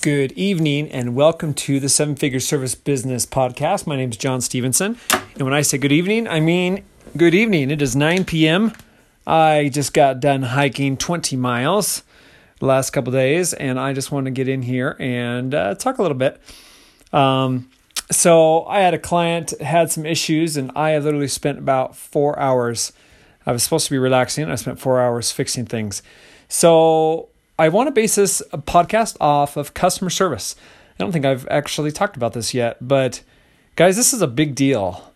Good evening and welcome to the Seven Figure Service Business Podcast. My name is John Stevenson. And when I say good evening, I mean good evening. It is 9 p.m. I just got done hiking 20 miles the last couple days, and I just want to get in here and uh, talk a little bit. Um, so I had a client had some issues, and I literally spent about four hours. I was supposed to be relaxing. I spent four hours fixing things. So I want to base this podcast off of customer service. I don't think I've actually talked about this yet, but guys, this is a big deal.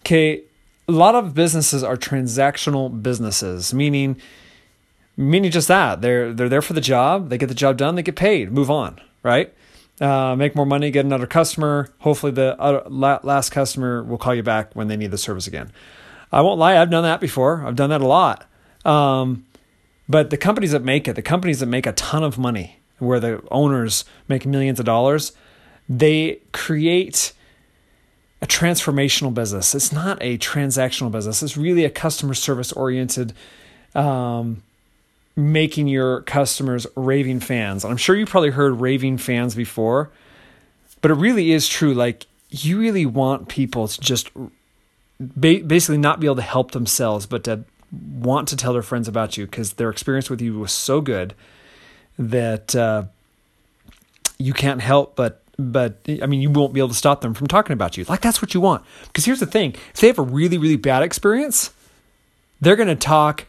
Okay, a lot of businesses are transactional businesses, meaning meaning just that they're they're there for the job, they get the job done, they get paid, move on, right? Uh, make more money, get another customer. Hopefully, the last customer will call you back when they need the service again. I won't lie, I've done that before. I've done that a lot. Um, but the companies that make it, the companies that make a ton of money, where the owners make millions of dollars, they create a transformational business. It's not a transactional business. It's really a customer service oriented, um, making your customers raving fans. I'm sure you probably heard raving fans before, but it really is true. Like you really want people to just basically not be able to help themselves, but to want to tell their friends about you because their experience with you was so good that uh, you can't help but but I mean you won't be able to stop them from talking about you. Like that's what you want. Because here's the thing: if they have a really really bad experience, they're going to talk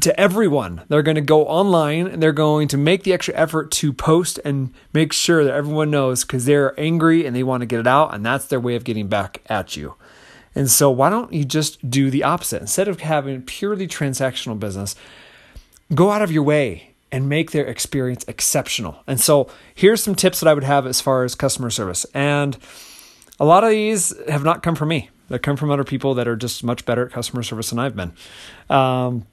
to everyone. They're going to go online and they're going to make the extra effort to post and make sure that everyone knows because they're angry and they want to get it out, and that's their way of getting back at you. And so, why don't you just do the opposite? Instead of having purely transactional business, go out of your way and make their experience exceptional. And so, here's some tips that I would have as far as customer service. And a lot of these have not come from me, they come from other people that are just much better at customer service than I've been. Um,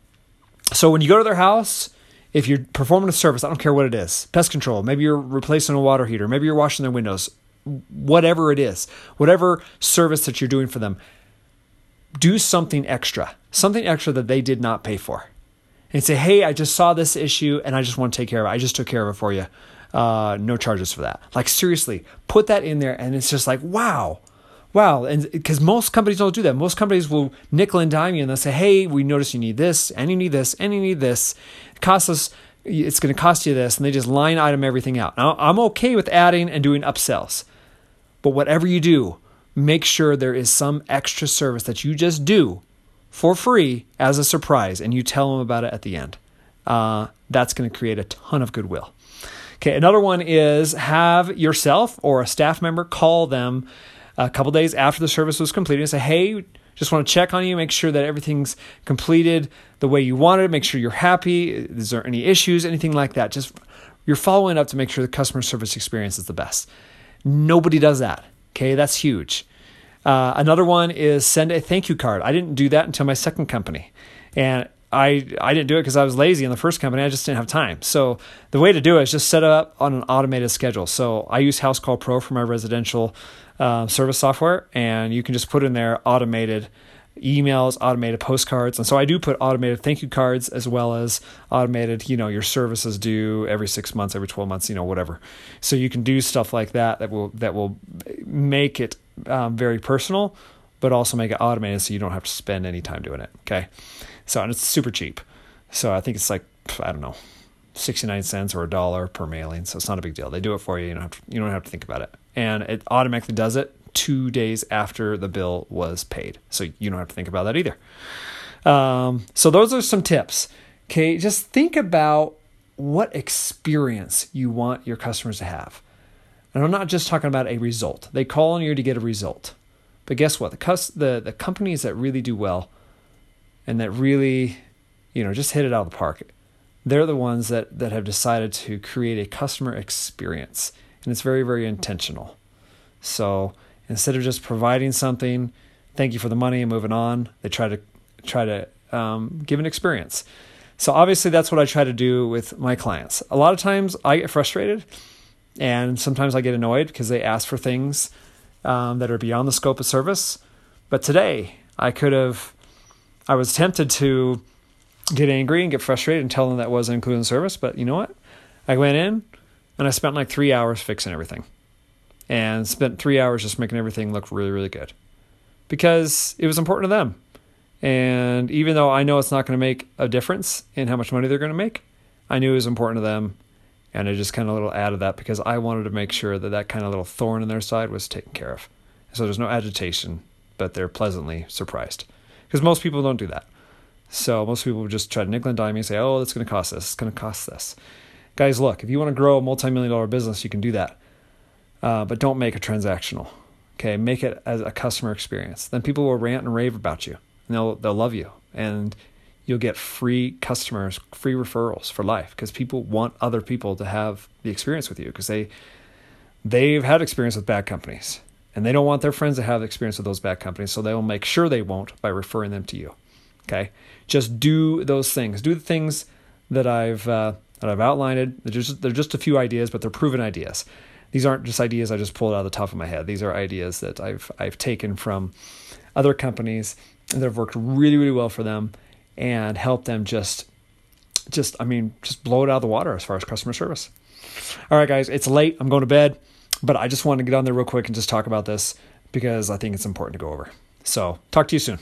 so, when you go to their house, if you're performing a service, I don't care what it is pest control, maybe you're replacing a water heater, maybe you're washing their windows, whatever it is, whatever service that you're doing for them, do something extra, something extra that they did not pay for. And say, hey, I just saw this issue and I just want to take care of it. I just took care of it for you. Uh, no charges for that. Like, seriously, put that in there. And it's just like, wow, wow. And because most companies don't do that. Most companies will nickel and dime you and they'll say, hey, we notice you need this and you need this and you need this. It costs us it's going to cost you this and they just line item everything out now i'm okay with adding and doing upsells but whatever you do, make sure there is some extra service that you just do for free as a surprise and you tell them about it at the end. Uh, that's going to create a ton of goodwill. Okay, another one is have yourself or a staff member call them a couple days after the service was completed and say, hey, just want to check on you, make sure that everything's completed the way you wanted, make sure you're happy. Is there any issues, anything like that? Just you're following up to make sure the customer service experience is the best. Nobody does that. Okay, that's huge. Uh, another one is send a thank you card. I didn't do that until my second company, and I I didn't do it because I was lazy in the first company. I just didn't have time. So the way to do it is just set it up on an automated schedule. So I use Housecall Pro for my residential uh, service software, and you can just put in there automated emails, automated postcards. And so I do put automated thank you cards as well as automated, you know, your services due every 6 months, every 12 months, you know, whatever. So you can do stuff like that that will that will make it um, very personal but also make it automated so you don't have to spend any time doing it, okay? So and it's super cheap. So I think it's like I don't know, 69 cents or a dollar per mailing. So it's not a big deal. They do it for you. You don't have to, you don't have to think about it. And it automatically does it two days after the bill was paid. So you don't have to think about that either. Um, so those are some tips. Okay, just think about what experience you want your customers to have. And I'm not just talking about a result. They call on you to get a result. But guess what? The the the companies that really do well and that really, you know, just hit it out of the park, they're the ones that that have decided to create a customer experience. And it's very, very intentional. So instead of just providing something, thank you for the money and moving on, they try to try to um, give an experience. So obviously that's what I try to do with my clients. A lot of times I get frustrated, and sometimes I get annoyed because they ask for things um, that are beyond the scope of service. But today I could have, I was tempted to get angry and get frustrated and tell them that wasn't included in service. But you know what? I went in, and I spent like three hours fixing everything and spent three hours just making everything look really, really good because it was important to them. And even though I know it's not going to make a difference in how much money they're going to make, I knew it was important to them. And I just kind of little added that because I wanted to make sure that that kind of little thorn in their side was taken care of. So there's no agitation, but they're pleasantly surprised because most people don't do that. So most people just try to nickel and dime me and say, "Oh, that's going to cost this. It's going to cost this." Guys, look, if you want to grow a multi-million dollar business, you can do that, uh, but don't make it transactional. Okay, make it as a customer experience. Then people will rant and rave about you, and they'll they'll love you, and you'll get free customers, free referrals for life because people want other people to have the experience with you because they they've had experience with bad companies and they don't want their friends to have experience with those bad companies, so they will make sure they won't by referring them to you. Okay, just do those things. Do the things that I've uh, that I've outlined. They're just they're just a few ideas, but they're proven ideas. These aren't just ideas I just pulled out of the top of my head. These are ideas that I've I've taken from other companies that have worked really really well for them and help them just just I mean just blow it out of the water as far as customer service. All right, guys, it's late. I'm going to bed, but I just wanted to get on there real quick and just talk about this because I think it's important to go over. So, talk to you soon.